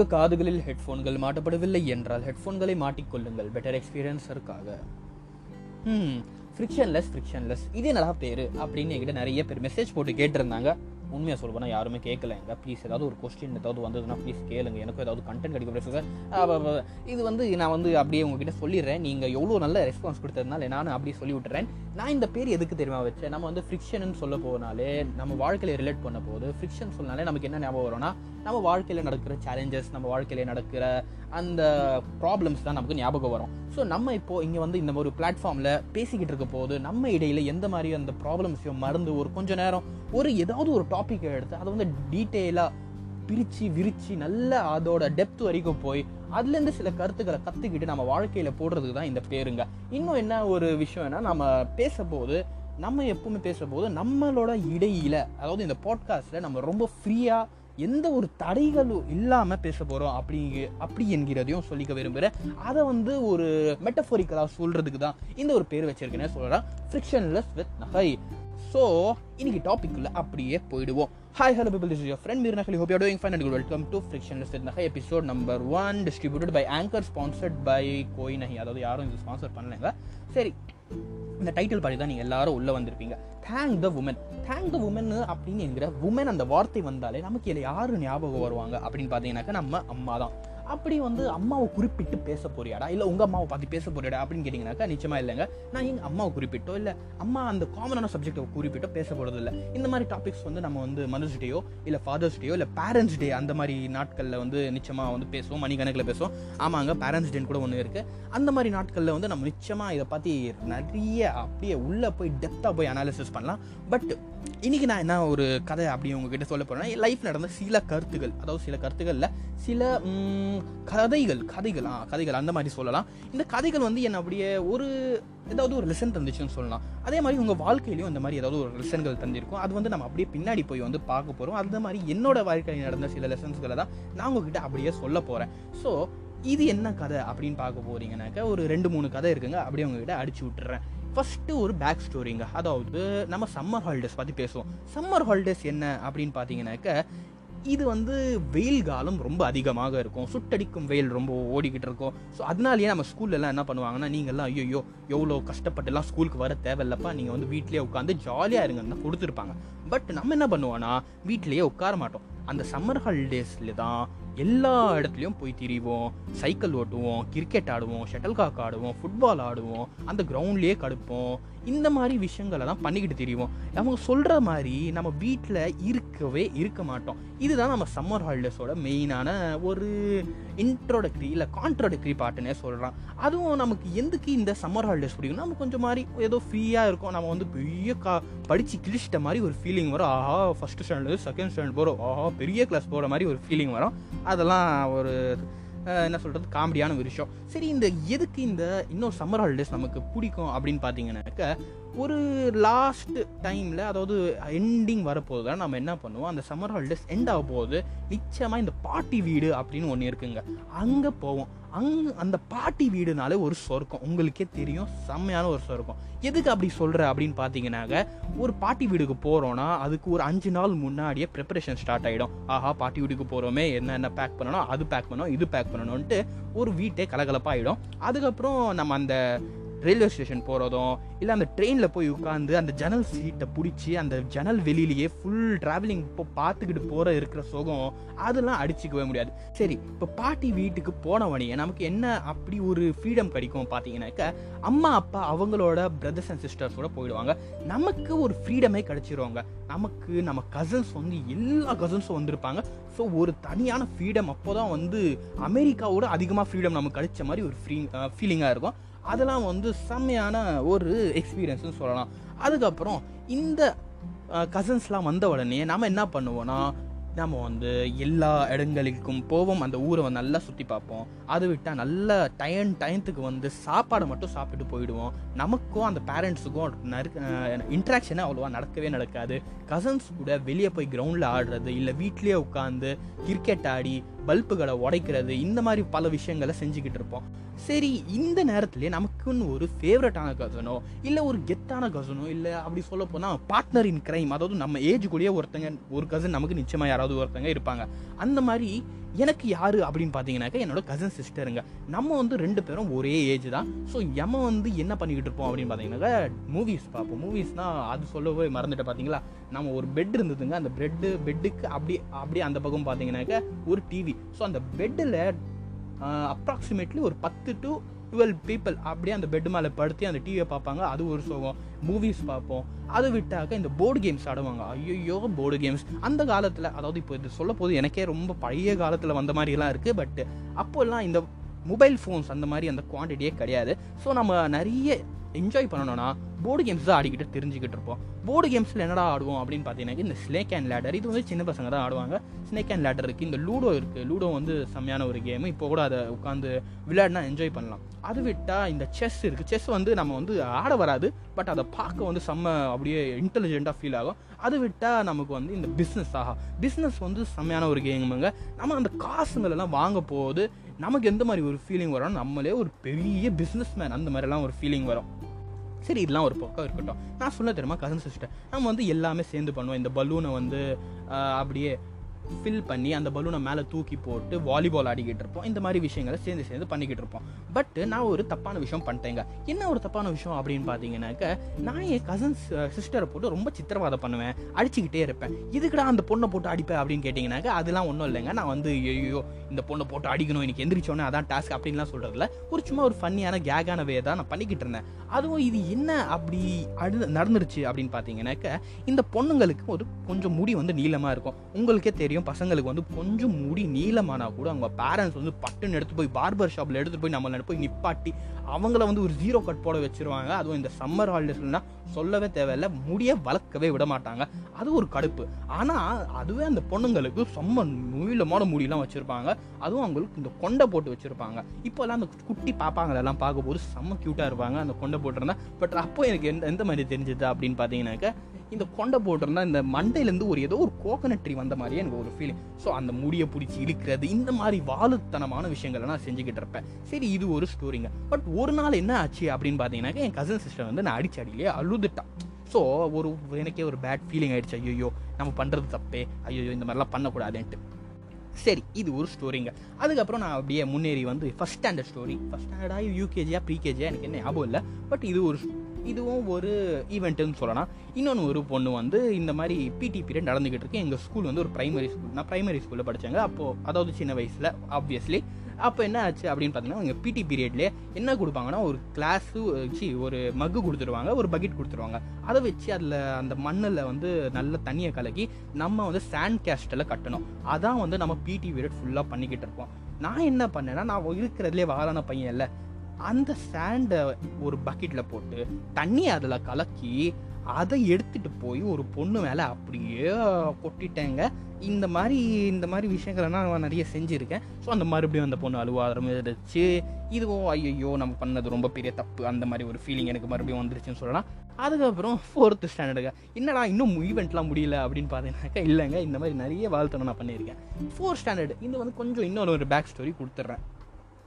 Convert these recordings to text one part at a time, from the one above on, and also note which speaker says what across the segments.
Speaker 1: உங்க காதுகளில் ஹெட்ஃபோன்கள் மாட்டப்படவில்லை என்றால் ஹெட்ஃபோன்களை மாட்டிக்கொள்ளுங்கள். பெட்டர் எக்ஸ்பீரியன்ஸருக்காக ம் ஃப்ரிக்ஷன்லெஸ் ஃப்ரிக்ஷன்லெஸ் இது நல்லா பேர்? அப்படின்னு என்கிட்ட நிறைய பேர் மெசேஜ் போட்டு கேட்டிருந்தாங்க. உண்மையாக சொல்ல யாருமே யாருமே கேட்கலங்க ப்ளீஸ் ஏதாவது ஒரு கொஸ்டின் ஏதாவது வந்ததுன்னா ப்ளீஸ் கேளுங்க. எனக்கும் ஏதாவது கண்டென்ட் கிடைக்க இது வந்து நான் வந்து அப்படியே உங்ககிட்ட சொல்லிடுறேன். நீங்கள் எவ்வளோ நல்ல ரெஸ்பான்ஸ் கொடுத்ததுனால நானும் அப்படியே சொல்லி விட்டுறேன் நான் இந்த பேர் எதுக்கு தெரியுமா வச்சேன்? நம்ம வந்து ஃப்ரிக்ஷன் சொல்ல போனாலே நம்ம வாழ்க்கையில ரிலேட் பண்ண போது ஃப்ரிக்ஷன் சொன்னாலே நமக்கு என்ன ஞாபகம் வரும்னா நம்ம வாழ்க்கையில் நடக்கிற சேலஞ்சஸ் நம்ம வாழ்க்கையில் நடக்கிற அந்த ப்ராப்ளம்ஸ் தான் நமக்கு ஞாபகம் வரும். ஸோ நம்ம இப்போ இங்கே வந்து இந்த ஒரு பிளாட்ஃபார்மில் பேசிக்கிட்டு இருக்க போது நம்ம இடையில எந்த மாதிரி அந்த ப்ராப்ளம்ஸையும் மறந்து ஒரு கொஞ்சம் நேரம் ஒரு ஏதாவது ஒரு டாப்பிக்கை எடுத்து அதை வந்து டீட்டெயிலாக பிரித்து விரித்து நல்ல அதோட டெப்த் வரைக்கும் போய் அதுலேருந்து சில கருத்துக்களை கற்றுக்கிட்டு நம்ம வாழ்க்கையில் போடுறதுக்கு தான் இந்த பேருங்க. இன்னும் என்ன ஒரு விஷயம்னா நம்ம பேசும்போது நம்ம எப்பவுமே பேசும்போது நம்மளோட இடையில அதாவது இந்த பாட்காஸ்ட்டில் நம்ம ரொம்ப ஃப்ரீயாக எந்த ஒரு தடைகளும் இல்லாமல் பேச போகிறோம் அப்படிங்க அப்படி என்கிறதையும் சொல்லிக்க விரும்புகிறேன் அதை வந்து ஒரு மெட்டஃபோரிக்கலாக சொல்கிறதுக்கு தான் இந்த ஒரு பேர் வச்சிருக்கேன்னு சொல்கிறேன் ஃப்ரிக்ஷன்லெஸ் வித் நகை. ஸோ இன்னைக்கு டாபிக்கில் அப்படியே போயிடுவோம். Hi hello people this your friend Meer Nakli hope you fine and good welcome to frictionless with நகை episode number one distributed by Anchor sponsored by கோய் நஹி அதாவது யாரும் இது ஸ்பான்சர் பண்ணலைங்க. சரி இந்த டைட்டில் பாடி தான் நீங்கள் எல்லாரும் உள்ளே வந்திருப்பீங்க. Thank the woman thank the woman அப்படின்னு என்கிற உமன் அந்த வார்த்தை வந்தாலே நமக்கு இதில் யார் ஞாபகம் வருவாங்க அப்படின்னு பார்த்தீங்கன்னாக்கா நம்ம அம்மா தான். அப்படி வந்து அம்மாவை குறிப்பிட்டு பேச போறியாடா? இல்லை உங்கள் அம்மாவை பார்த்து பேச போறியாடா? அப்படின்னு கேட்டிங்கனாக்கா நிச்சயமா இல்லைங்க. நான் எங்கள் அம்மாவை குறிப்பிட்டோ இல்லை அம்மா அந்த காமனான சப்ஜெக்டை குறிப்பிட்டோ பேச போகிறது இல்லை இந்த மாதிரி டாபிக்ஸ் வந்து நம்ம வந்து மதர்ஸ் டேயோ இல்லை ஃபாதர்ஸ் டேயோ இல்லை பேரண்ட்ஸ் டே அந்த மாதிரி நாட்களில் வந்து நிச்சயமாக வந்து பேசுவோம் மணிக்கணக்கில் பேசுவோம். ஆமாங்க பேரண்ட்ஸ் டேன்னு கூட ஒன்று இருக்குது அந்த மாதிரி நாட்களில் வந்து நம்ம நிச்சயமாக இதை பற்றி நிறைய அப்படியே உள்ளே போய் டெப்த்தாக போய் அனாலிசிஸ் பண்ணலாம். பட் இன்றைக்கி நான் என்ன ஒரு கதை அப்படி உங்ககிட்ட சொல்ல போகிறேன்னா என் லைஃப் நடந்த சில கருத்துகள் அதாவது சில கருத்துக்களில் சில கதைகள் கதைகள் ஆ கதைகள் அந்த மாதிரி சொல்லலாம். இந்த கதைகள் வந்து என்ன அப்படியே ஒரு ஏதாவது ஒரு லெசன் தந்துச்சுன்னு சொல்லலாம். அதே மாதிரி உங்கள் வாழ்க்கையிலையும் இந்த மாதிரி ஏதாவது ஒரு லெசன்கள் தந்திருக்கும். அது வந்து நம்ம அப்படியே பின்னாடி போய் வந்து பார்க்க போகிறோம் அந்த மாதிரி என்னோட வாழ்க்கையில் நடந்த சில லெசன்ஸ்களை தான் நான் உங்ககிட்ட அப்படியே சொல்ல போகிறேன் ஸோ இது என்ன கதை அப்படின்னு பார்க்க போறீங்கன்னாக்க ஒரு ரெண்டு மூணு கதை இருக்குங்க. அப்படியே உங்ககிட்ட அடிச்சு விட்டுறேன். ஃபஸ்ட்டு ஒரு பேக் ஸ்டோரிங்க அதாவது நம்ம சம்மர் ஹாலிடேஸ் பற்றி பேசுவோம். சம்மர் ஹாலிடேஸ் என்ன அப்படின்னு பார்த்தீங்கன்னாக்க இது வந்து வெயில் காலம் ரொம்ப அதிகமாக இருக்கும். சுட்டடிக்கும் வெயில் ரொம்ப ஓடிக்கிட்டு இருக்கும். ஸோ அதனாலேயே நம்ம ஸ்கூல்லலாம் என்ன பண்ணுவாங்கன்னா நீங்கள்லாம் ஐயோ எவ்வளோ கஷ்டப்பட்டுலாம் ஸ்கூலுக்கு வர தேவையில்லப்பா. நீங்கள் வந்து வீட்லேயே உட்காந்து ஜாலியாக இருங்கன்னு தான் கொடுத்துருப்பாங்க. பட் நம்ம என்ன பண்ணுவோன்னா வீட்லேயே உட்கார மாட்டோம். அந்த சம்மர் ஹாலிடேஸில் தான் எல்லா இடத்துலையும் போய் திரிவோம். சைக்கிள் ஓட்டுவோம் கிரிக்கெட் ஆடுவோம் ஷட்டில் காக் ஆடுவோம் ஃபுட்பால் ஆடுவோம். அந்த கிரவுண்ட்லேயே கடுப்போம். இந்த மாதிரி விஷயங்களை தான் பண்ணிக்கிட்டு தெரியும் அவங்க சொல்கிற மாதிரி நம்ம வீட்டில் இருக்கவே இருக்க மாட்டோம். இதுதான் நம்ம சம்மர் ஹாலிடேஸோட மெயினான ஒரு இன்ட்ரோடக்ட்ரி இல்லை கான்ட்ரோடக்ட்ரி பாட்டுன்னே சொல்கிறான் அதுவும் நமக்கு எதுக்கு இந்த சம்மர் ஹாலிடேஸ் பிடிக்கும் நம்ம கொஞ்சம் மாதிரி ஏதோ ஃப்ரீயாக இருக்கும். நம்ம வந்து பெரிய கா படித்து கிழிச்சிட்ட மாதிரி ஒரு ஃபீலிங் வரும். ஆஹா ஃபஸ்ட்டு ஸ்டாண்டர்டு செகண்ட் ஸ்டாண்டர்ட் போகிறோம் ஆஹா பெரிய கிளாஸ் போகிற மாதிரி ஒரு ஃபீலிங் வரும். அதெல்லாம் ஒரு என்ன சொல்கிறது காமெடியான ஒரு விஷயம். சரி இந்த எதுக்கு இந்த இன்னொரு சம்மர் ஹாலிடேஸ் நமக்கு பிடிக்கும் அப்படின்னு பார்த்தீங்கன்னாக்க ஒரு லாஸ்ட் டைமில் அதாவது எண்டிங் வரப்போது தான் நம்ம என்ன பண்ணுவோம்? அந்த சம்மர் ஹாலிடேஸ் எண்ட் ஆக போகுது. நிச்சயமாக இந்த பாட்டி வீடு அப்படின்னு ஒன்று இருக்குங்க. அங்கே போவோம். அங் அந்த பாட்டி வீடுனாலே ஒரு சொர்க்கம். உங்களுக்கே தெரியும். செம்மையான ஒரு சொர்க்கம். எதுக்கு அப்படி சொல்கிற அப்படின்னு பார்த்தீங்கன்னாக்க ஒரு பாட்டி வீடுக்கு போகிறோன்னா அதுக்கு ஒரு அஞ்சு நாள் முன்னாடியே ப்ரிப்பரேஷன் ஸ்டார்ட் ஆகிடும் ஆஹா பாட்டி வீட்டுக்கு போகிறோமே என்ன என்ன பேக் பண்ணணும்? அது பேக் பண்ணணும் இது பேக் பண்ணணும்ன்ட்டு ஒரு வீட்டே கலகலப்பாகிடும் அதுக்கப்புறம் நம்ம அந்த ரயில்வே ஸ்டேஷன் போகிறதும் இல்லை அந்த ட்ரெயினில் போய் உட்காந்து அந்த ஜன்னல் சீட்டை பிடிச்சி அந்த ஜன்னல் வெளியிலேயே ஃபுல் ட்ராவலிங் இப்போ பார்த்துக்கிட்டு போகிற இருக்கிற சுகம் அதெல்லாம் அடிச்சுக்கவே முடியாது. சரி இப்போ பாட்டி வீட்டுக்கு போனவனையே நமக்கு என்ன அப்படி ஒரு ஃப்ரீடம் கிடைக்கும் பார்த்தீங்கன்னாக்க அம்மா அப்பா அவங்களோட பிரதர்ஸ் அண்ட் சிஸ்டர்ஸோட போயிடுவாங்க. நமக்கு ஒரு ஃப்ரீடமே கிடச்சிருவாங்க. நமக்கு நம்ம கசின்ஸ் வந்து எல்லா கசின்ஸும் வந்திருப்பாங்க. ஸோ ஒரு தனியான ஃப்ரீடம் அப்போ தான் வந்து அமெரிக்காவோட அதிகமாக ஃப்ரீடம் நமக்கு கிடைச்ச மாதிரி ஒரு ஃப்ரீ ஃபீலிங்காக இருக்கும். அதெல்லாம் வந்து செம்மையான ஒரு எக்ஸ்பீரியன்ஸ்னு சொல்லலாம். அதுக்கப்புறம் இந்த கசின்ஸ்லாம் வந்த உடனே நம்ம என்ன பண்ணுவோன்னா நம்ம வந்து எல்லா இடங்களுக்கும் போவோம். அந்த ஊரை வந்து நல்லா சுற்றி பார்ப்போம். அது விட்டால் நல்ல டைம் டயத்துக்கு வந்து சாப்பாடை மட்டும் சாப்பிட்டு போயிடுவோம். நமக்கும் அந்த பேரண்ட்ஸுக்கும் நறுக்க இன்ட்ராக்ஷனே அவ்வளோவா நடக்கவே நடக்காது. கசன்ஸ் கூட வெளியே போய் கிரவுண்டில் ஆடுறது இல்லை வீட்லேயே உட்காந்து கிரிக்கெட் ஆடி பல்புகளை உடைக்கிறது இந்த மாதிரி பல விஷயங்களை செஞ்சுக்கிட்டு இருப்போம். சரி இந்த நேரத்துலேயே நமக்குன்னு ஒரு ஃபேவரட்டான கசனோ இல்லை ஒரு கெத்தான கசனோ இல்லை அப்படி சொல்ல போனால் பார்ட்னர் இன் கிரைம் அதாவது நம்ம ஏஜ் கூடயே ஒருத்தங்க ஒரு கசன் நமக்கு நிச்சயமாக யாராவது ஒருத்தங்க இருப்பாங்க. அந்த மாதிரி எனக்கு யாரு அப்படின்னு பார்த்தீங்கன்னாக்கா என்னோட கசன் சிஸ்டருங்க நம்ம வந்து ரெண்டு பேரும் ஒரே ஏஜ் தான். ஸோ எம்ம வந்து என்ன பண்ணிக்கிட்டு இருப்போம் அப்படின்னு பார்த்தீங்கன்னாக்கா மூவிஸ் பார்ப்போம். மூவிஸ்னால் அது சொல்லவே மறந்துட்டு பார்த்தீங்களா? நம்ம ஒரு பெட் இருந்ததுங்க. அந்த பெட்டு பெட்டுக்கு அப்படி அப்படியே அந்த பக்கம் பார்த்தீங்கன்னாக்கா ஒரு டிவி ஸோ அந்த பெட்டில் அப்ராக்சிமேட்லி ஒரு பத்து டு டுவெல் பீப்புள் அப்படியே அந்த பெட் மேலே படுத்தி அந்த டிவியை பார்ப்பாங்க. அது ஒரு சோகம். மூவிஸ் பார்ப்போம். அது விட்டாக்க இந்த போர்டு கேம்ஸ் ஆடுவாங்க. ஐயோ போர்டு கேம்ஸ் அந்த காலத்தில் அதாவது இப்போ இது சொல்ல போது எனக்கே ரொம்ப பழைய காலத்தில் வந்த மாதிரிலாம் இருக்குது பட் அப்போல்லாம் இந்த மொபைல் ஃபோன்ஸ் அந்த மாதிரி அந்த குவான்டிட்டியே கிடையாது. ஸோ நம்ம நிறைய என்ஜாய் பண்ணணும்னா போர்டு கேம்ஸ் தான் ஆடிக்கிட்டு தெரிஞ்சுக்கிட்டு இருப்போம். போர்டு கேம்ஸில் என்னடா ஆடுவோம் அப்படின்னு பார்த்தீங்கன்னா இந்த ஸ்னேக் அண்ட் லேடர் இது வந்து சின்ன பசங்க தான் ஆடுவாங்க. ஸ்னேக் அண்ட் லேடர் இருக்குது இந்த லூடோ இருக்குது லூடோ வந்து செம்மையான ஒரு கேம் இப்போ கூட அதை உட்காந்து விளையாடினா என்ஜாய் பண்ணலாம். அது விட்டால் இந்த செஸ் இருக்குது செஸ் வந்து நம்ம வந்து ஆட வராது. பட் அதை பார்க்க வந்து செம்ம அப்படியே இன்டெலிஜென்ட்டாக ஃபீல் ஆகும். அது விட்டால் நமக்கு வந்து இந்த பிஸ்னஸ் ஆகா. பிஸ்னஸ் வந்து செம்மையான ஒரு கேமுங்க நம்ம அந்த காசுங்களெல்லாம் வாங்க போகுது நமக்கு எந்த மாதிரி ஒரு ஃபீலிங் வரும் நம்மளே ஒரு பெரிய பிஸ்னஸ் மேன் அந்த மாதிரிலாம் ஒரு ஃபீலிங் வரும். சரி இதெல்லாம் ஒரு பக்கம் இருக்கட்டும். நான் சொல்ல தெரியுமா கசன் சிஸ்டர் நம்ம வந்து எல்லாமே சேர்ந்து பண்ணுவோம். இந்த பலூனை வந்து அப்படியே ஃபில் பண்ணி அந்த பலூனை மேலே தூக்கி போட்டு வாலிபால் ஆடிக்கிட்டு இருப்போம். இந்த மாதிரி விஷயங்களை சேர்ந்து சேர்ந்து பண்ணிக்கிட்டு இருப்போம். பட் நான் ஒரு தப்பான விஷயம் பண்ணிட்டேங்க. என்ன ஒரு தப்பான விஷயம் அப்படின்னு பார்த்தீங்கன்னாக்க நான் என் கசன்ஸ் சிஸ்டரை போட்டு ரொம்ப சித்திரவாதம் பண்ணுவேன். அடிச்சுக்கிட்டே இருப்பேன். இதுக்கடா அந்த பொண்ணை போட்டு அடிப்பேன் அப்படின்னு கேட்டிங்கனாக்க அதெல்லாம் ஒன்றும் இல்லைங்க. நான் வந்து ஐயோ இந்த பொண்ணை போட்டு அடிக்கணும். எனக்கு எந்திரிச்சோன்னே அதான் டாஸ்க் அப்படின்லாம் சொல்கிறதுல ஒரு சும்மா ஒரு ஃபன்னியான கேகான வே தான் நான் பண்ணிக்கிட்டு இருந்தேன். அதுவும் இது என்ன அப்படி அடு நடந்துருச்சு அப்படின்னு பார்த்தீங்கன்னாக்க இந்த பொண்ணுங்களுக்கு ஒரு கொஞ்சம் முடி வந்து நீளமாக இருக்கும். உங்களுக்கே தெரியும் பசங்களுக்கு வந்து கொஞ்சம் முடி நீளமானா கூட அவங்க பேரண்ட்ஸ் வந்து பட்டுன்னு எடுத்து போய் பார்பர் ஷாப்பில் எடுத்துட்டு போய் நம்மளை போய் நிப்பாட்டி அவங்கள வந்து ஒரு ஜீரோ கட் போட வச்சிருவாங்க. அதுவும் இந்த சம்மர் ஹாலிடேஸ்லாம் சொல்லவே தேவையில்ல. முடிய வளர்க்கவே விட மாட்டாங்க. அது ஒரு கடுப்பு. ஆனால் அதுவே அந்த பொண்ணுங்களுக்கு செம்ம நீளமான முடியெல்லாம் வச்சிருப்பாங்க. அதுவும் அவங்களுக்கு இந்த கொண்டை போட்டு வச்சிருப்பாங்க. இப்போல்லாம் அந்த குட்டி பாப்பாங்களெல்லாம் பார்க்கும்போது செம்ம க்யூட்டாக இருப்பாங்க. அந்த கொண்டை போட்டிருந்தா. பட் அப்போ எனக்கு எந்த எந்த மாதிரி தெரிஞ்சது அப்படின்னு பார்த்தீங்கன்னாக்க இந்த கொண்டை போட்டிருந்தா இந்த மண்டையிலேருந்து ஒரு ஏதோ ஒரு கோகனட் ட்ரீ வந்த மாதிரியே எனக்கு ஒரு ஃபீலிங் ஸோ அந்த முடியை பிடிச்சி இழுக்கிறது இந்த மாதிரி வாழுத்தனமான விஷயங்களை நான் செஞ்சுக்கிட்டு இருப்பேன். சரி இது ஒரு ஸ்டோரிங்க பட் ஒரு நாள் என்ன ஆச்சு அப்படின்னு பார்த்தீங்கன்னாக்க என் கசின் சிஸ்டர் வந்து நான் அடிச்ச அடியிலே அழுதுட்டான் ஸோ ஒரு எனக்கே ஒரு பேட் ஃபீலிங் ஆயிடுச்சு. ஐயோ நம்ம பண்ணுறது தப்பே. ஐயோ இந்த மாதிரிலாம் பண்ணக்கூடாதுன்ட்டு. சரி இது ஒரு ஸ்டோரிங்க அதுக்கப்புறம் நான் அப்படியே முன்னேறி வந்து ஃபஸ்ட் ஸ்டாண்டர்ட் ஸ்டோரி ஃபஸ்ட் ஸ்டாண்டர்டாக யூகேஜியா ப்ரீகேஜியா எனக்கு என்ன ஞாபகம் இல்லை. பட் இது ஒரு இதுவும் ஒரு ஈவெண்ட்டுன்னு சொல்லலாம். இன்னொன்று ஒரு பொண்ணு வந்து இந்த மாதிரி பிடி பீரியட் நடந்துக்கிட்டு இருக்கு. எங்கள் ஸ்கூல் வந்து ஒரு ப்ரைமரி ஸ்கூல் நான் ப்ரைமரி ஸ்கூலில் படித்தாங்க அப்போது அதாவது சின்ன வயசில் ஆப்வியஸ்லி அப்போ என்ன ஆச்சு அப்படின்னு பார்த்தீங்கன்னா அவங்க பிடி பீரியட்லேயே என்ன கொடுப்பாங்கன்னா ஒரு கிளாஸு வச்சு ஒரு மக்கு கொடுத்துருவாங்க. ஒரு பக்கெட் கொடுத்துருவாங்க. அதை வச்சு அதில் அந்த மண்ணில் வந்து நல்ல தண்ணியை கலக்கி நம்ம வந்து சாண்ட் கேஸ்டில் கட்டணும். அதான் வந்து நம்ம பிடி பீரியட் ஃபுல்லாக பண்ணிக்கிட்டு இருப்போம் நான் என்ன பண்ணேன்னா நான் இருக்கிறதுலே வாரான பையன் இல்லை. அந்த சாண்டை ஒரு பக்கெட்டில் போட்டு தண்ணி அதில் கலக்கி அதை எடுத்துட்டு போய் ஒரு பொண்ணு மேலே அப்படியே கொட்டிட்டேங்க. இந்த மாதிரி இந்த மாதிரி விஷயங்கள்லாம் நான் நிறைய செஞ்சுருக்கேன். ஸோ அந்த மறுபடியும் அந்த பொண்ணு அழுவ ஆரம்பிச்சிருச்சு. இதுவும் ஐயோ நம்ம பண்ணது ரொம்ப பெரிய தப்பு. அந்த மாதிரி ஒரு ஃபீலிங் எனக்கு மறுபடியும் வந்துருச்சுன்னு சொல்லலாம். அதுக்கப்புறம் ஃபோர்த்து ஸ்டாண்டர்டுங்க என்னடா இன்னும் ஈவெண்ட்லாம் முடியல அப்படின்னு பார்த்தீங்கன்னாக்கா இல்லைங்க. இந்த மாதிரி நிறைய வாழ்த்தணும் நான் பண்ணியிருக்கேன். ஃபோர்த் ஸ்டாண்டர்டு இது வந்து கொஞ்சம் இன்னொரு ஒரு பேக் ஸ்டோரி கொடுத்துட்றேன்.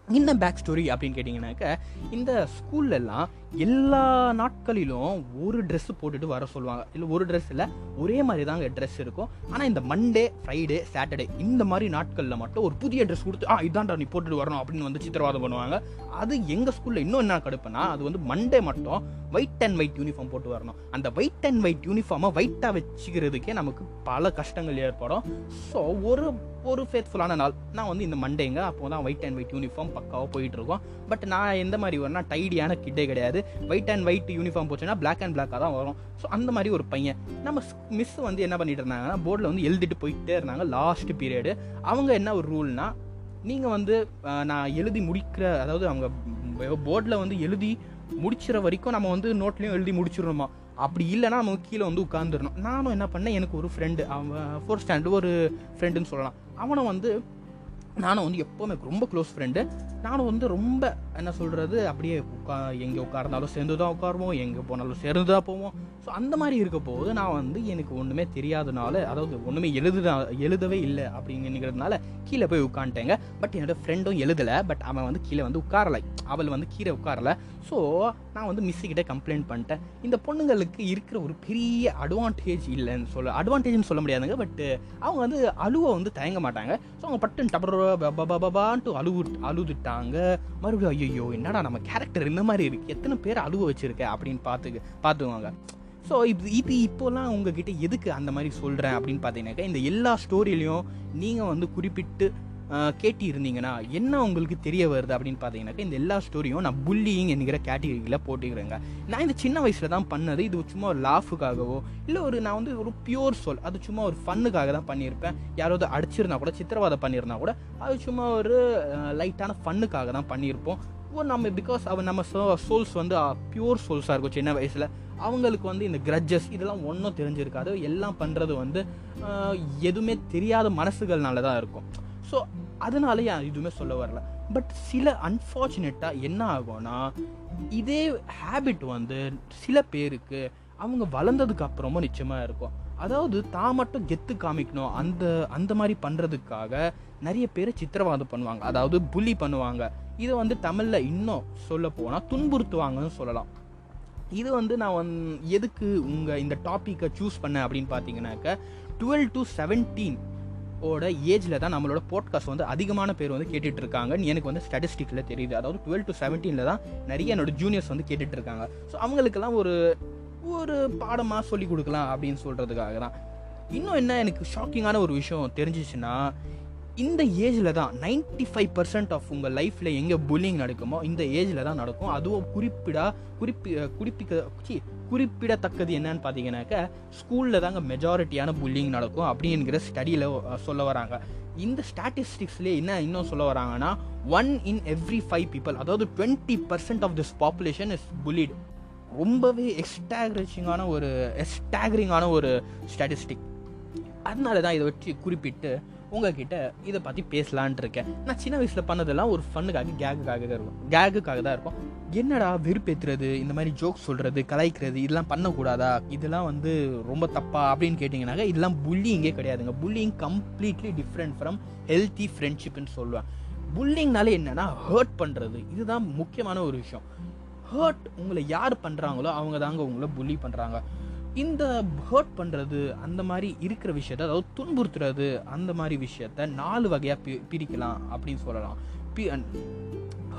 Speaker 1: என்ன பேக் ஸ்டோரி அப்படின்னு கேட்டிங்கனாக்க இந்த ஸ்கூல்லலாம் எல்லா நாட்களிலும் ஒரு ட்ரெஸ் போட்டுட்டு வர சொல்லுவாங்க. இல்லை ஒரு ட்ரெஸ் இல்லை ஒரே மாதிரி தாங்க ட்ரெஸ் இருக்கும். ஆனால் இந்த மண்டே ஃப்ரைடே சாட்டர்டே இந்த மாதிரி நாட்களில் மட்டும் ஒரு புதிய ட்ரெஸ் கொடுத்து ஆ இதான்டா நீ போட்டுட்டு வரணும் அப்படின்னு வந்து சித்திரவாதம் பண்ணுவாங்க. அது எங்கள் ஸ்கூலில் இன்னும் என்ன கடுப்புனா அது வந்து மண்டே மட்டும் ஒயிட் அண்ட் ஒயிட் யூனிஃபார்ம் போட்டு வரணும். அந்த ஒயிட் அண்ட் ஒயிட் யூனிஃபார்மை ஒயிட்டாக வச்சுக்கிறதுக்கே நமக்கு பல கஷ்டங்கள் ஏற்படும். ஸோ ஒரு ஒரு ஃபேத்ஃபுல்லான நாள். நான் வந்து இந்த மண்டேங்க அப்போ தான் ஒயிட் அண்ட் ஒயிட் யூனிஃபார்ம் பக்காவாக போயிட்டு இருக்கோம். பட் நான் எந்த மாதிரி வரேன்னா டைடியான கிட்டே கிடையாது. ஒயிட் அண்ட் ஒயிட் யூனிஃபார்ம் போச்சுன்னா பிளாக் அண்ட் பிளாக்காக தான் வரும். ஸோ அந்த மாதிரி ஒரு பையன். நம்ம மிஸ் வந்து என்ன பண்ணிட்டு இருந்தாங்கன்னா போர்டில் வந்து எழுதிட்டு போயிட்டே இருந்தாங்க லாஸ்ட் பீரியடு அவங்க என்ன ஒரு ரூல்னா நீங்கள் வந்து நான் எழுதி முடிக்கிற அதாவது அவங்க போர்டில் வந்து எழுதி முடிச்சிற வரைக்கும் நம்ம வந்து நோட்லேயும் எழுதி முடிச்சிடணுமா? அப்படி இல்லைன்னா நம்ம கீழே வந்து உட்காந்துடணும் நானும் என்ன பண்ணேன் எனக்கு ஒரு ஃப்ரெண்டு அவன் ஃபோர்த் ஸ்டாண்டர்டு ஒரு ஃப்ரெண்டுன்னு சொல்லலாம். அவனை வந்து நானும் வந்து எப்போவுமே ரொம்ப க்ளோஸ் ஃப்ரெண்டு நானும் வந்து ரொம்ப என்ன சொல்கிறது அப்படியே உட்கா எங்கே உட்கார்ந்தாலும் சேர்ந்து தான் உட்காருவோம் எங்கே போனாலும் சேர்ந்து தான் போவோம். ஸோ அந்த மாதிரி இருக்க போது நான் வந்து எனக்கு ஒன்றுமே தெரியாதனால அதாவது ஒன்றுமே எழுதுதா எழுதவே இல்லை அப்படிங்கிறதுனால கீழே போய் உட்காந்துட்டேங்க பட் என்னோடய ஃப்ரெண்டும் எழுதலை பட் அவன் வந்து கீழே வந்து உட்காரலை. அவள் வந்து கீழே உட்காரல. ஸோ நான் வந்து மிஸ்ஸுக்கிட்ட கம்ப்ளைண்ட் பண்ணிட்டேன். இந்த பொண்ணுங்களுக்கு இருக்கிற ஒரு பெரிய அட்வான்டேஜ் இல்லைன்னு சொல்ல அட்வான்டேஜ்னு சொல்ல முடியாதுங்க பட் அவங்க வந்து அழுவை வந்து தயங்க மாட்டாங்க. ஸோ அவங்க பட்டுன்னு டபரோ பபான்ட்டு அழுவு அழுதுட்டாங்க. மறுபடியும் ஐயோ என்னடா நம்ம கேரக்டர் இந்த மாதிரி இருக்கு? எத்தனை பேர் அழுவ வச்சிருக்க? அப்படின்னு பார்த்துக்கு பார்த்துக்குவாங்க. ஸோ இது இது இப்போலாம் உங்ககிட்ட எதுக்கு அந்த மாதிரி சொல்கிறேன் அப்படின்னு பார்த்தீங்கன்னாக்கா இந்த எல்லா ஸ்டோரியிலையும் நீங்கள் வந்து குறிப்பிட்டு கேட்டி இருந்தீங்கன்னா என்ன உங்களுக்கு தெரிய வருது அப்படின்னு பார்த்தீங்கன்னாக்கா இந்த எல்லா ஸ்டோரியும் நான் புல்லிங் என்கிற கேட்டகரியில் போட்டுக்கிறேங்க. நான் இந்த சின்ன வயசில் தான் பண்ணது. இது சும்மா ஒரு லாஃபுக்காகவோ இல்லை ஒரு நான் வந்து ஒரு பியூர் சொல் அது சும்மா ஒரு ஃபன்னுக்காக தான் பண்ணியிருப்பேன். யாராவது அடிச்சிருந்தா கூட சித்திரவாதம் பண்ணியிருந்தா கூட அது சும்மா ஒரு லைட்டான ஃபன்னுக்காக தான் பண்ணியிருப்போம். ஓ நம்ம பிகாஸ் அவன் நம்ம சோல்ஸ் வந்து பியூர் சோல்ஸாக இருக்கும் சின்ன வயசில். அவங்களுக்கு வந்து இந்த கிரட்ஜஸ் இதெல்லாம் ஒன்றும் தெரிஞ்சிருக்காது. எல்லாம் பண்ணுறது வந்து எதுவுமே தெரியாத மனசுகள்னால தான் இருக்கும். ஸோ அதனால ஏன் எதுவுமே சொல்ல வரல. பட் சில அன்ஃபார்ச்சுனேட்டாக என்ன ஆகும்னா இதே ஹேபிட் வந்து சில பேருக்கு அவங்க வளர்ந்ததுக்கு அப்புறமும் நிச்சயமாக இருக்கும். அதாவது தான் மட்டும் கெத்து காமிக்கணும். அந்த அந்த மாதிரி பண்ணுறதுக்காக நிறைய பேர் சித்திரவாதம் பண்ணுவாங்க. அதாவது புலி பண்ணுவாங்க. இதை வந்து தமிழில் இன்னும் சொல்ல போனால் துன்புறுத்துவாங்கன்னு சொல்லலாம். இது வந்து நான் வந் எதுக்கு உங்கள் இந்த டாப்பிக்கை சூஸ் பண்ணேன் அப்படின்னு பார்த்தீங்கன்னாக்க டுவெல் டு செவன்டீன் ஓட ஏஜில் தான் நம்மளோட போட்காஸ்ட் வந்து அதிகமான பேர் வந்து கேட்டுட்டு இருக்காங்கன்னு எனக்கு வந்து ஸ்டாட்டிஸ்டிக்கில் தெரியுது. அதாவது டுவெல் டு செவன்டீனில் தான் நிறைய என்னோட ஜூனியர்ஸ் வந்து கேட்டுட்டு இருக்காங்க ஸோ அவங்களுக்கெல்லாம் ஒரு ஒரு பாடமாக சொல்லி கொடுக்கலாம் அப்படின்னு சொல்கிறதுக்காக தான். இன்னும் என்ன எனக்கு ஷாக்கிங்கான ஒரு விஷயம் தெரிஞ்சிச்சுன்னா இந்த ஏஜில் தான் 95% ஃபைவ் பர்சன்ட் ஆஃப் உங்கள் லைஃப்பில் எங்கே புல்லிங் நடக்குமோ இந்த ஏஜில் தான் நடக்கும். அதுவும் குறிப்பிடா குறிப்பி குறிப்பிக்க சி குறிப்பிடத்தக்கது என்னன்னு பார்த்தீங்கன்னாக்க ஸ்கூலில் தாங்க மெஜாரிட்டியான புல்லிங் நடக்கும் அப்படிங்கிற ஸ்டடியில் சொல்ல வராங்க. இந்த ஸ்டாட்டிஸ்டிக்ஸ்லேயே என்ன இன்னும் சொல்ல வராங்கன்னா one in every five people அதாவது twenty percent of this population is bullied ரொம்பவே எக்ஸ்டாக்ரேச்சிங்கான ஒரு எஸ்டாகரிங்கான ஒரு ஸ்டாட்டிஸ்டிக் அதனால தான் இதை வச்சு குறிப்பிட்டு உங்ககிட்ட இதை பற்றி பேசலான்ட்டு இருக்கேன். நான் சின்ன வயசில் பண்ணதெல்லாம் ஒரு ஃபன்னுக்காக கேகுக்காக தான் இருக்கும். கேகுக்காக தான் இருக்கும். என்னடா வெறுப்பேற்றுறது இந்த மாதிரி ஜோக் சொல்கிறது கலாய்க்கிறது இதெல்லாம் பண்ணக்கூடாதா? இதெல்லாம் வந்து ரொம்ப தப்பா அப்படின்னு கேட்டிங்கனாக்கா இதெல்லாம் புல்லிங்கே கிடையாதுங்க. Bullying completely different from healthy ஃப்ரெண்ட்ஷிப்னு சொல்லுவேன் புல்லிங்னாலே என்னென்னா ஹர்ட் பண்ணுறது இதுதான் முக்கியமான ஒரு விஷயம். ஹர்ட் உங்களை யார் பண்ணுறாங்களோ அவங்க தாங்க உங்களை புல்லி பண்ணுறாங்க இந்த ஹர்ட் பண்ணுறது அந்த மாதிரி இருக்கிற விஷயத்த அதாவது துன்புறுத்துறது அந்த மாதிரி விஷயத்த நாலு வகையாக பி பிரிக்கலாம் அப்படின்னு சொல்லலாம். பி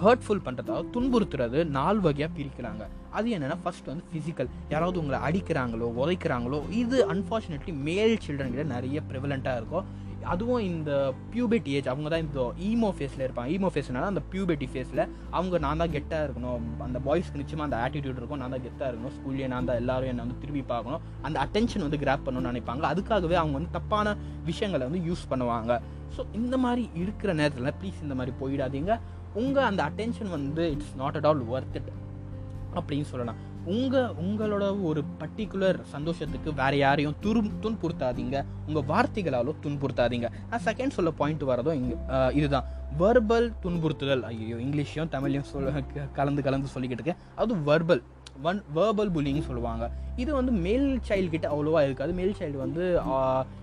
Speaker 1: ஹர்ட்ஃபுல் பண்ணுறதா துன்புறுத்துறது நாலு வகையாக பிரிக்கிறாங்க. அது என்னென்னா ஃபர்ஸ்ட் வந்து ஃபிசிக்கல் யாராவது உங்களை அடிக்கிறாங்களோ உதைக்கிறாங்களோ இது அன்ஃபார்ச்சுனேட்லி மேல் சில்ட்ரன் கிட்ட நிறைய ப்ரிவலண்ட்டாக இருக்கும். அதுவும் இந்த பியூபெட்டி ஏஜ் அவங்க தான் இந்த ஈமோ ஃபேஸில் இருப்பாங்க. ஈமோ ஃபேஸ்னால அந்த பியூபெட்டி ஃபேஸில் அவங்க நான் தான் கெட்டாக இருக்கணும். அந்த பாய்ஸ்க்கு நிச்சயமாக அந்த ஆட்டிடியூட் இருக்கும். நான் தான் கெட்டாக இருக்கணும். ஸ்கூல்லேயே நான் தான் எல்லாரும் என்னை வந்து திரும்பி பார்க்கணும். அந்த அட்டென்ஷன் வந்து கிராப் பண்ணணும்னு நினைப்பாங்க. அதுக்காகவே அவங்க வந்து தப்பான விஷயங்களை வந்து யூஸ் பண்ணுவாங்க. ஸோ இந்த மாதிரி இருக்கிற நேரத்தில் ப்ளீஸ் இந்த மாதிரி போயிடாதீங்க. உங்கள் அந்த அட்டென்ஷன் வந்து it's not at all worth it அப்படின்னு சொல்லலாம். உங்கள் உங்களோட ஒரு பர்டிகுலர் சந்தோஷத்துக்கு வேறு யாரையும் துரு துன்புறுத்தாதீங்க. உங்கள் வார்த்தைகளாலும் துன்புறுத்தாதீங்க. நான் செகண்ட் சொல்ல பாயிண்ட் வரதோ இங்கே இதுதான். வர்பல் துன்புறுத்துதல். ஐயோ இங்கிலீஷையும் தமிழையும் சொல்ல கலந்து கலந்து சொல்லிக்கிட்டு இருக்கேன். அது வர்பல் ஒன் வேர்பல் புல்லிங் சொல்லுவாங்க. இது வந்து மேல் சைல்டு கிட்ட அவ்வளோவா இருக்காது. மேல் சைல்டு வந்து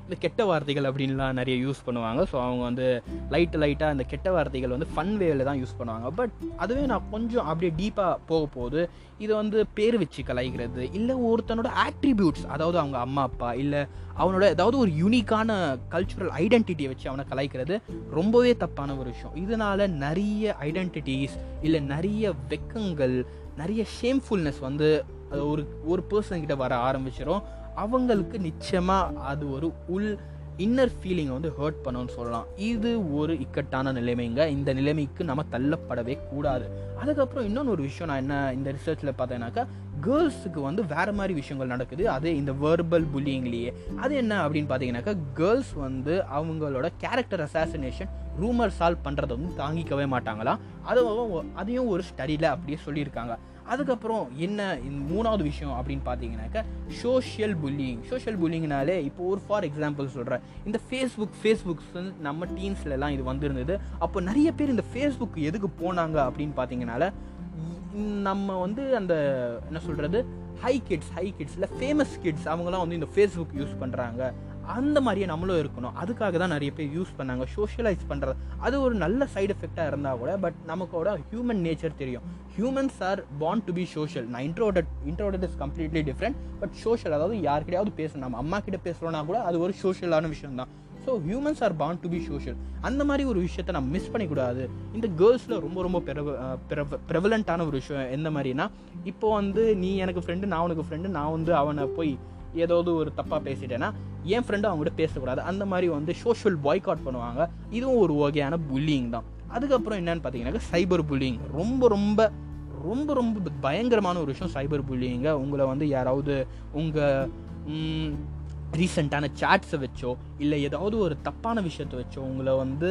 Speaker 1: இந்த கெட்ட வார்த்தைகள் அப்படின்லாம் நிறைய யூஸ் பண்ணுவாங்க. ஸோ அவங்க வந்து லைட் லைட்டாக அந்த கெட்ட வார்த்தைகள் வந்து ஃபன் வேவில் தான் யூஸ் பண்ணுவாங்க. பட் அதுவே நான் கொஞ்சம் அப்படியே டீப்பாக போக போது இது வந்து பேர் வச்சு கலாய்க்கிறது இல்லை ஒருத்தனோட ஆட்ரிபியூட்ஸ் அதாவது அவங்க அம்மா அப்பா இல்லை அவனோட ஏதாவது ஒரு யூனிக்கான கல்ச்சுரல் ஐடென்டிட்டியை வச்சு அவனை கலாய்க்கிறது ரொம்பவே தப்பான ஒரு விஷயம். இதனால் நிறைய ஐடென்டிட்டிஸ் இல்லை நிறைய வெக்கங்கள் நிறைய ஷேம்ஃபுல்னஸ் வந்து அது ஒரு ஒரு பர்சன்கிட்ட வர ஆரம்பிச்சிடும் அவங்களுக்கு நிச்சயமாக அது ஒரு உள் இன்னர் ஃபீலிங்கை வந்து ஹர்ட் பண்ணுன்னு சொல்லலாம். இது ஒரு இக்கட்டான நிலைமைங்க. இந்த நிலைமைக்கு நம்ம தள்ளப்படவே கூடாது. அதுக்கப்புறம் இன்னொன்று ஒரு விஷயம் நான் என்ன இந்த ரிசர்ச்சில் பார்த்தேன்னாக்கா கேர்ள்ஸுக்கு வந்து வேறு மாதிரி விஷயங்கள் நடக்குது. அது இந்த வேர்பல் புல்லிங்லேயே அது என்ன அப்படின்னு பார்த்தீங்கன்னாக்கா கேர்ள்ஸ் வந்து அவங்களோட கேரக்டர் அசாசினேஷன் ரூமர் சால்வ் பண்ணுறதை வந்து தாங்கிக்கவே மாட்டாங்களாம். அதுவும் அதையும் ஒரு ஸ்டடியில் அப்படியே சொல்லியிருக்காங்க. அதுக்கப்புறம் என்ன இந்த மூணாவது விஷயம் அப்படின்னு பார்த்தீங்கன்னாக்கா சோஷியல் புல்லிங் சோஷியல் புல்லிங்னாலே இப்போ ஒரு ஃபார் எக்ஸாம்பிள் சொல்கிறேன் இந்த ஃபேஸ்புக் ஃபேஸ்புக்ஸ் வந்து நம்ம டீன்ஸ்லலாம் இது வந்திருந்தது. அப்போ நிறைய பேர் இந்த ஃபேஸ்புக் எதுக்கு போனாங்க அப்படின்னு பார்த்தீங்கனால நம்ம வந்து அந்த என்ன சொல்கிறது ஹை கிட்ஸ் ஹை கிட்ஸில் ஃபேமஸ் கிட்ஸ் அவங்களாம் வந்து இந்த ஃபேஸ்புக் யூஸ் பண்ணுறாங்க அந்த மாதிரியே நம்மளும் இருக்கணும். அதுக்காக தான் நிறைய பேர் யூஸ் பண்ணாங்க சோஷியலைஸ் பண்ணுறது அது ஒரு நல்ல சைடு எஃபெக்டாக இருந்தால் கூட பட் நமக்கோட ஹியூமன் நேச்சர் தெரியும். Humans are born to be social நான் introvert introvert is completely different but social அதாவது யாருக்கிட்டையாவது பேசணும். நம்ம அம்மா கிட்ட பேசுகிறோன்னா கூட அது ஒரு சோஷியலான விஷயம் தான். So humans are bound to be social அந்த மாதிரி ஒரு விஷயத்தை நம்ம மிஸ் பண்ணிக்கூடாது. இந்த கேர்ள்ஸில் ரொம்ப ரொம்ப ப்ரெவலண்ட்டான ஒரு விஷயம் எந்த மாதிரினா இப்போ வந்து நீ எனக்கு ஃப்ரெண்டு நான் உனக்கு ஃப்ரெண்டு நான் வந்து அவனை போய் ஏதாவது ஒரு தப்பாக பேசிட்டேன்னா என் ஃப்ரெண்டு அவங்ககிட்ட பேசக்கூடாது. அந்த மாதிரி வந்து சோஷியல் பாய்காட் பண்ணுவாங்க. இதுவும் ஒரு வகையான புல்லிங் தான். அதுக்கப்புறம் என்னன்னு பார்த்தீங்கன்னாக்கா சைபர் புல்லிங் ரொம்ப ரொம்ப ரொம்ப ரொம்ப பயங்கரமான ஒரு விஷயம் சைபர் புல்லிங்க உங்களை வந்து யாராவது உங்கள் ரீசெண்டான சாட்ஸை வச்சோ இல்லை ஏதாவது ஒரு தப்பான விஷயத்தை வச்சோ உங்களை வந்து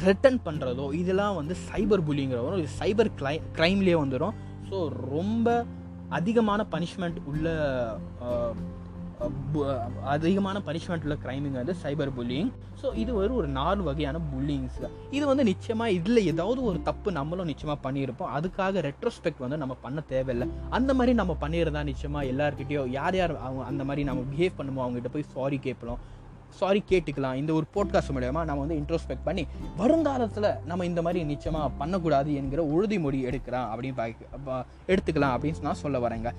Speaker 1: த்ரெட்டன் பண்ணுறதோ இதெல்லாம் வந்து சைபர் புல்லிங்கிற வரும். இது சைபர் கிரை க்ரைம்லேயே வந்துடும் ஸோ ரொம்ப அதிகமான பனிஷ்மெண்ட் உள்ள அதிகமான பனிஷ்மெண்ட் உள்ள கிரைமிங் வந்து சைபர் புல்லிங் ஸோ இது ஒரு ஒரு நாலு வகையான புல்லிங்ஸ் இது வந்து நிச்சயமாக இதில் ஏதாவது ஒரு தப்பு நம்மளும் நிச்சயமாக பண்ணியிருப்போம். அதுக்காக ரெட்ரோஸ்பெக்ட் வந்து நம்ம பண்ண தேவையில்லை. அந்த மாதிரி நம்ம பண்ணியிருந்தா நிச்சயமாக எல்லாருக்கிட்டேயோ யார் யார் அவங்க அந்த மாதிரி நம்ம பிஹேவ் பண்ணுமோ அவங்ககிட்ட போய் சாரி கேட்போம். சாரி கேட்டுக்கலாம். இந்த ஒரு போட்காஸ்ட் மூலயமா நம்ம வந்து இன்ட்ரோஸ்பெக்ட் பண்ணி வருங்காலத்தில் நம்ம இந்த மாதிரி நிச்சயமாக பண்ணக்கூடாது என்கிற உறுதிமொழி எடுக்கலாம் அப்படின்னு எடுத்துக்கலாம் அப்படின்னு நான் சொல்ல வரேங்க.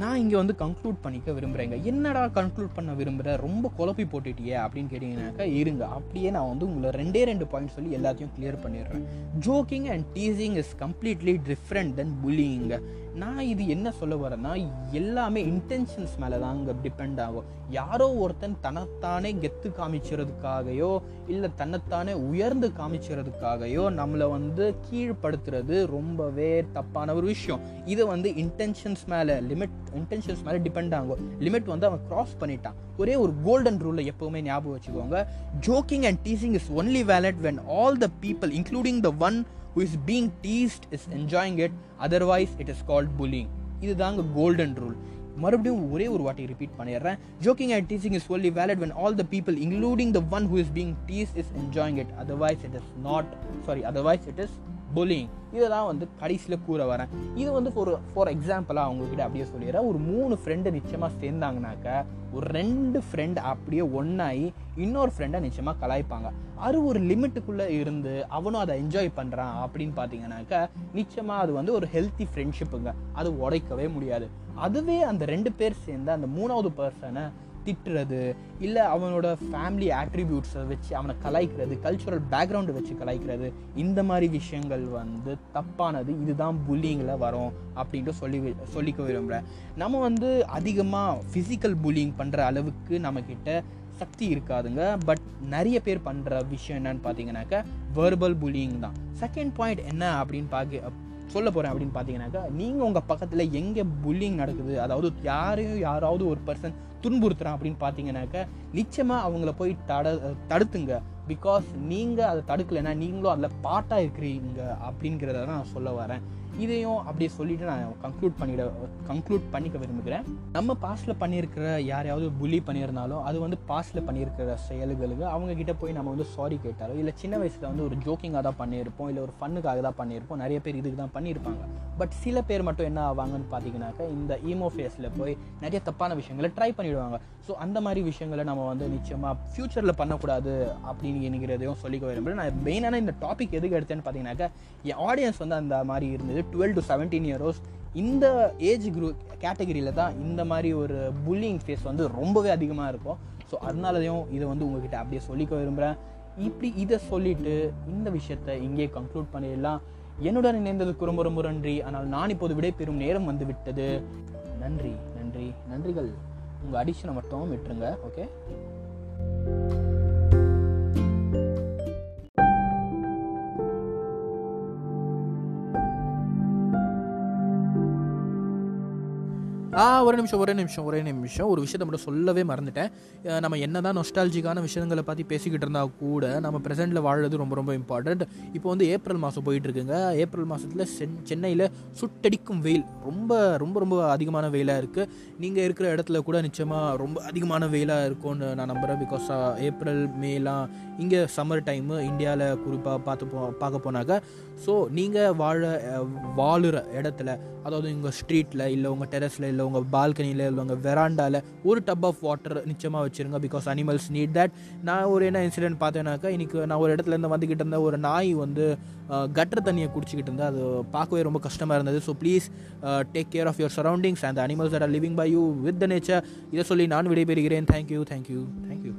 Speaker 1: நான் இங்கே வந்து கன்க்ளூட் பண்ணிக்க விரும்புகிறேங்க என்னடா கன்க்ளூட் பண்ண விரும்புகிற ரொம்ப குழப்பி போட்டுட்டியே அப்படின்னு கேட்டிங்கனாக்கா இருங்க. அப்படியே நான் வந்து உங்களை ரெண்டே ரெண்டு பாயிண்ட் சொல்லி எல்லாத்தையும் கிளியர் பண்ணிடுறேன். Joking and teasing is completely different then புல்லிங்க நான் இது என்ன சொல்ல வரேன்னா எல்லாமே இன்டென்ஷன்ஸ் மேலே தான் அங்கே டிபெண்ட் ஆகும். யாரோ ஒருத்தன் தன்னைத்தானே கெத்து காமிக்கிறதுக்காகையோ இல்லை தன்னைத்தானே உயர்ந்து காமிக்கிறதுக்காகையோ நம்மளை வந்து கீழ்ப்படுத்துறது ரொம்பவே தப்பான ஒரு விஷயம். இது வந்து இன்டென்ஷன்ஸ் மேலே லிமிட் இன்டென்ஷன்ஸ் மேலே டிபெண்ட் ஆகும். லிமிட் வந்து அவன் கிராஸ் பண்ணிட்டான். ஒரே ஒரு கோல்டன் ரூலில் எப்போவுமே ஞாபகம் வச்சுக்கோங்க. Joking and teasing is only valid when all the people including the one who is being teased is enjoying it otherwise it is called bullying இதுதாங்க கோல்டன் ரூல் மறுபடியும் ஒரே ஒரு வாட்டி ரிப்பீட் பண்ணிடுறேன் joking and teaching is only valid when all the people including the one who is being teased is enjoying it otherwise it is not sorry otherwise it is bullying. இதை தான் வந்து கடைசியில் கூற வரேன். இது வந்து ஒரு ஃபார் எக்ஸாம்பிளாக அவங்கக்கிட்ட அப்படியே சொல்லிடுறேன். ஒரு மூணு ஃப்ரெண்டு நிச்சயமாக சேர்ந்தாங்கனாக்க ஒரு ரெண்டு ஃப்ரெண்ட் அப்படியே ஒன்றாகி இன்னொரு ஃப்ரெண்டை நிச்சயமாக கலாய்ப்பாங்க. அது ஒரு லிமிட்டுக்குள்ளே இருந்து அவனும் அதை என்ஜாய் பண்ணுறான் அப்படின்னு பார்த்தீங்கன்னாக்கா நிச்சயமாக அது வந்து ஒரு ஹெல்த்தி ஃப்ரெண்ட்ஷிப்புங்க அது உடைக்கவே முடியாது. அதுவே அந்த ரெண்டு பேர் சேர்ந்து அந்த மூணாவது பர்சனை திட்டுறது இல்லை அவனோட ஃபேமிலி ஆட்ரிபியூட்ஸை வச்சு அவனை கலாய்க்கிறது கல்ச்சுரல் பேக்ரவுண்டை வச்சு கலாய்க்கிறது இந்த மாதிரி விஷயங்கள் வந்து தப்பானது இதுதான் புல்லிங்கில் வரும் அப்படின்ட்டு சொல்லி வி- சொல்லிக்க விரும்புகிறேன் நம்ம வந்து அதிகமாக ஃபிசிக்கல் புல்லிங் பண்ணுற அளவுக்கு நம்மக்கிட்ட சக்தி இருக்காதுங்க. பட் நிறைய பேர் பண்ணுற விஷயம் என்னன்னு பார்த்தீங்கன்னாக்கா வேர்பல் புல்லிங் தான். செகண்ட் பாயிண்ட் என்ன அப்படின்னு பார்க்க சொல்ல போகிறேன் அப்படின்னு பார்த்தீங்கன்னாக்கா நீங்கள் உங்கள் பக்கத்தில் எங்கே புல்லிங் நடக்குது அதாவது யாரையும் யாராவது ஒரு பர்சன் துன்புறுத்துறான் அப்படின்னு பார்த்தீங்கன்னாக்க நிச்சயமாக அவங்கள போய் தட தடுத்துங்க. பிகாஸ் நீங்கள் அதை தடுக்கலைன்னா நீங்களும் அதில் பாட்டாக இருக்கிறீங்க அப்படிங்கிறத தான் நான் சொல்ல வரேன். இதையும் அப்படியே சொல்லிட்டு நான் கன்க்ளூட் பண்ணிட கன்க்ளூட் பண்ணிக்க விரும்புகிறேன். நம்ம பாஸ்டில் பண்ணியிருக்கிற யாரையாவது புலி பண்ணியிருந்தாலும் அது வந்து பாஸ்டில் பண்ணியிருக்கிற செயல்களுக்கு அவங்க கிட்ட போய் நம்ம வந்து சாரி கேட்டாலோ இல்லை சின்ன வயசில் வந்து ஒரு ஜோக்கிங்காக தான் பண்ணியிருப்போம் இல்லை ஒரு ஃபன்னுக்காக தான் பண்ணியிருப்போம் நிறைய பேர் இதுக்கு தான் பண்ணியிருப்பாங்க. பட் சில பேர் மட்டும் என்ன ஆவாங்கன்னு பார்த்தீங்கன்னாக்கா இந்த ஈமோ ஃபேஸில் போய் நிறைய தப்பான விஷயங்களை ட்ரை பண்ணிவிடுவாங்க ஸோ அந்த மாதிரி விஷயங்களை நம்ம வந்து நிச்சயமாக ஃப்யூச்சரில் பண்ணக்கூடாது அப்படின்னு என்கிறதையும் சொல்லிக்க விரும்புகிறேன். நான் மெயினான இந்த டாபிக் எதுக்கு எடுத்தேன்னு பார்த்தீங்கன்னாக்கா என் ஆடியன்ஸ் வந்து அந்த மாதிரி இருந்தது டுவெல் டு செவன்டீன் இயரோஸ் இந்த ஏஜ் குரூப் கேட்டகரியில் தான் இந்த மாதிரி ஒரு புல்லிங் ஃபேஸ் வந்து ரொம்பவே அதிகமாக இருக்கும். ஸோ அதனாலதையும் இதை வந்து உங்ககிட்ட அப்படியே சொல்லிக்க விரும்புகிறேன் இப்படி இதை சொல்லிட்டு இந்த விஷயத்தை இங்கே கன்க்ளூட் பண்ணிடலாம். என்னுடன் இணைந்ததுக்கு ரொம்ப ரொம்ப நன்றி. ஆனால் நான் இப்போது விடைபெறும் நேரம் வந்து விட்டது. நன்றி நன்றி நன்றிகள். உங்கள் அடிஷனை மட்டும் விட்டுருங்க ஓகே ஒரு நிமிஷம் ஒரே நிமிஷம் ஒரே நிமிஷம். ஒரு விஷயத்தை மட்டும் சொல்லவே மறந்துட்டேன். நம்ம என்ன தான் நொஸ்டாலஜிக்கான விஷயங்களை பற்றி பேசிக்கிட்டு இருந்தால் கூட நம்ம ப்ரெசென்ட்டில் வாழறது ரொம்ப ரொம்ப இம்பார்ட்டண்ட் இப்போ வந்து ஏப்ரல் மாதம் போயிட்டுருக்குங்க. ஏப்ரல் மாதத்தில் சென் சென்னையில் சுட்டடிக்கும் வெயில். ரொம்ப ரொம்ப ரொம்ப அதிகமான வெயிலாக இருக்குது நீங்கள் இருக்கிற இடத்துல கூட நிச்சயமாக ரொம்ப அதிகமான வெயிலாக இருக்கும்னு நான் நம்புகிறேன் பிகாஸ் ஏப்ரல் மேலாம் இங்கே சம்மர் டைமு இந்தியாவில் குறிப்பாக பார்த்து போ பார்க்க போனாக்க ஸோ நீங்கள் வாழ வாழுற இடத்துல அதாவது உங்கள் ஸ்ட்ரீட்டில் இல்லை உங்கள் டெரஸில் இல்லை உங்கள் பால்கனியில் இல்லை உங்கள் வெராண்டாவில் ஒரு டப் ஆஃப் வாட்டர் நிச்சயமாக வச்சுருங்க பிகாஸ் அனிமல்ஸ் நீட் தட் நான் ஒரு என்ன இன்சிடென்ட் பார்த்தேனாக்கா இன்றைக்கி நான் ஒரு இடத்துலேருந்து வந்துக்கிட்டு இருந்த ஒரு நாய் வந்து கட்டர் தண்ணியை குடிச்சிக்கிட்டு இருந்தேன் அது பார்க்கவே ரொம்ப கஷ்டமாக இருந்தது. So please take care of your surroundings and animals are living by you with the nature இதை சொல்லி நான் விடைபெறுகிறேன். Thank you thank you thank you